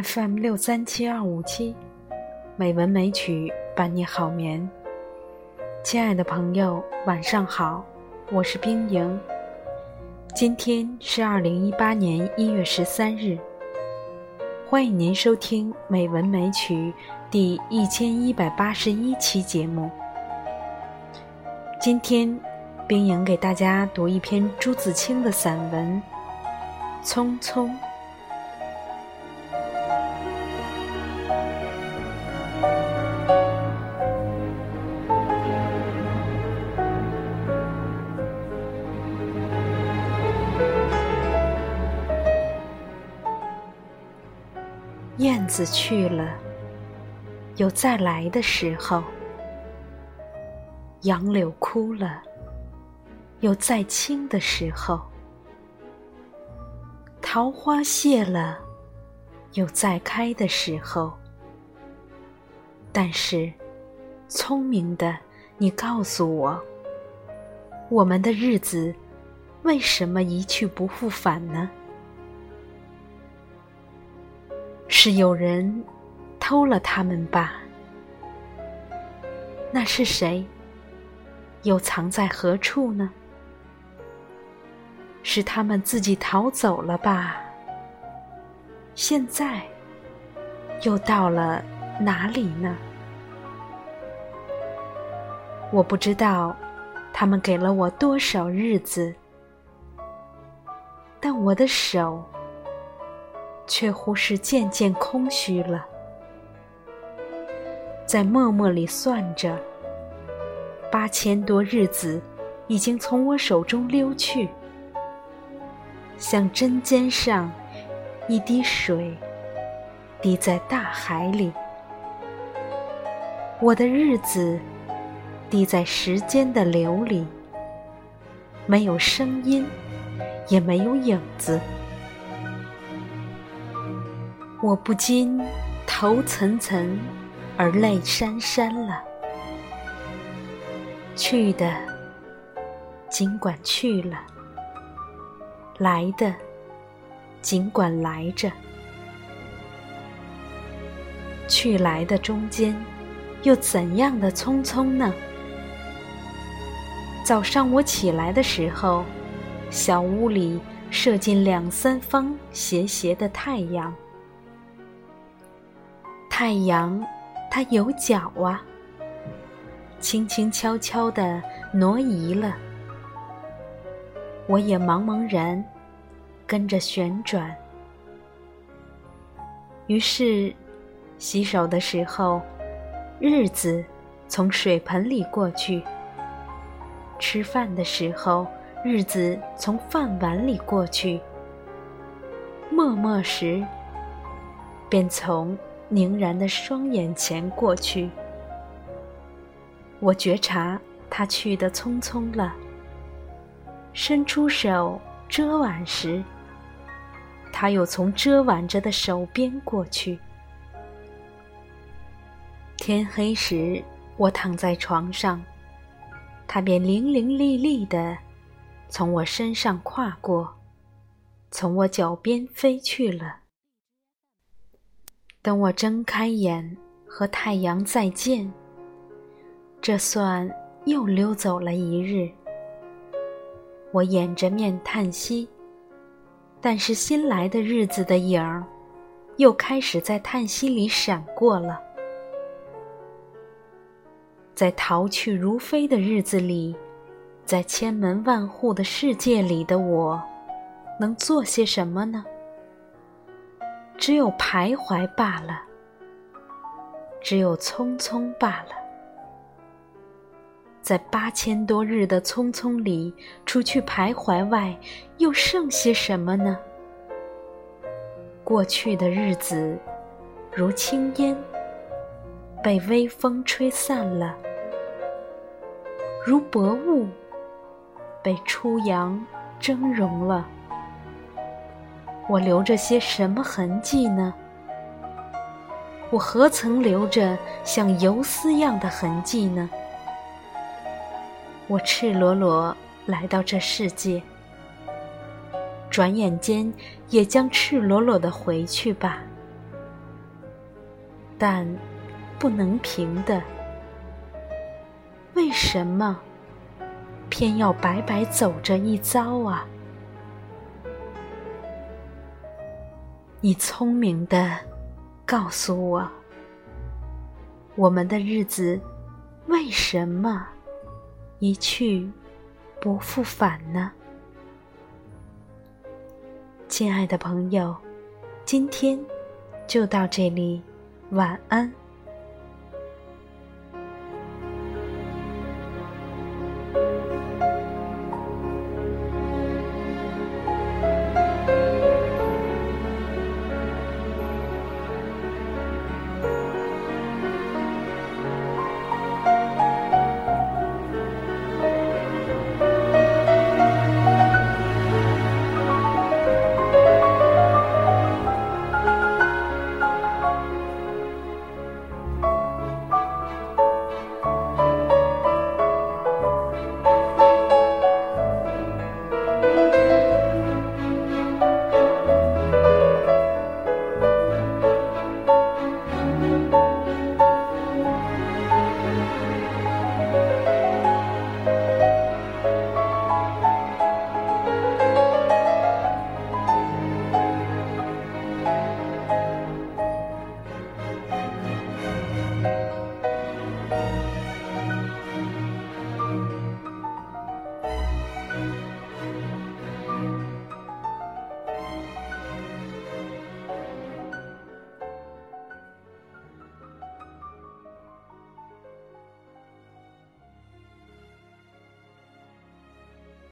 FM 六三七二五七，美文美曲伴你好眠。亲爱的朋友，晚上好，我是冰莹。今天是二零一八年一月十三日，欢迎您收听《美文美曲》第一千一百八十一期节目。今天，冰莹给大家读一篇朱自清的散文《匆匆》。子去了，有再来的时候；杨柳枯了，有再青的时候；桃花谢了，有再开的时候。但是，聪明的你告诉我，我们的日子为什么一去不复返呢？是有人偷了他们吧？那是谁？又藏在何处呢？是他们自己逃走了吧？现在又到了哪里呢？我不知道他们给了我多少日子，但我的手。却乎是渐渐空虚了，在默默里算着，八千多日子已经从我手中溜去，像针尖上一滴水滴在大海里，我的日子滴在时间的流里，没有声音，也没有影子。我不禁头涔涔而泪潸潸了。去的尽管去了，来的尽管来着。去来的中间，又怎样的匆匆呢？早上我起来的时候，小屋里射进两三方斜斜的太阳。太阳，它有脚啊，轻轻悄悄地挪移了，我也茫茫然跟着旋转。于是，洗手的时候，日子从水盆里过去；吃饭的时候，日子从饭碗里过去；默默时，便从。凝然的双眼前过去，我觉察他去的匆匆了。伸出手遮挽时，他又从遮挽着的手边过去。天黑时，我躺在床上，他便伶伶俐俐的从我身上跨过，从我脚边飞去了。等我睁开眼和太阳再见，这算又溜走了一日。我掩着面叹息，但是新来的日子的影儿，又开始在叹息里闪过了。在逃去如飞的日子里，在千门万户的世界里的我，能做些什么呢？只有徘徊罢了，只有匆匆罢了。在八千多日的匆匆里，除去徘徊外，又剩些什么呢？过去的日子，如轻烟，被微风吹散了；如薄雾，被初阳蒸融了。我留着些什么痕迹呢？我何曾留着像游丝样的痕迹呢？我赤裸裸来到这世界，转眼间也将赤裸裸的回去吧。但不能平的，为什么偏要白白走这一遭啊？你聪明的告诉我，我们的日子为什么一去不复返呢？亲爱的朋友，今天就到这里，晚安。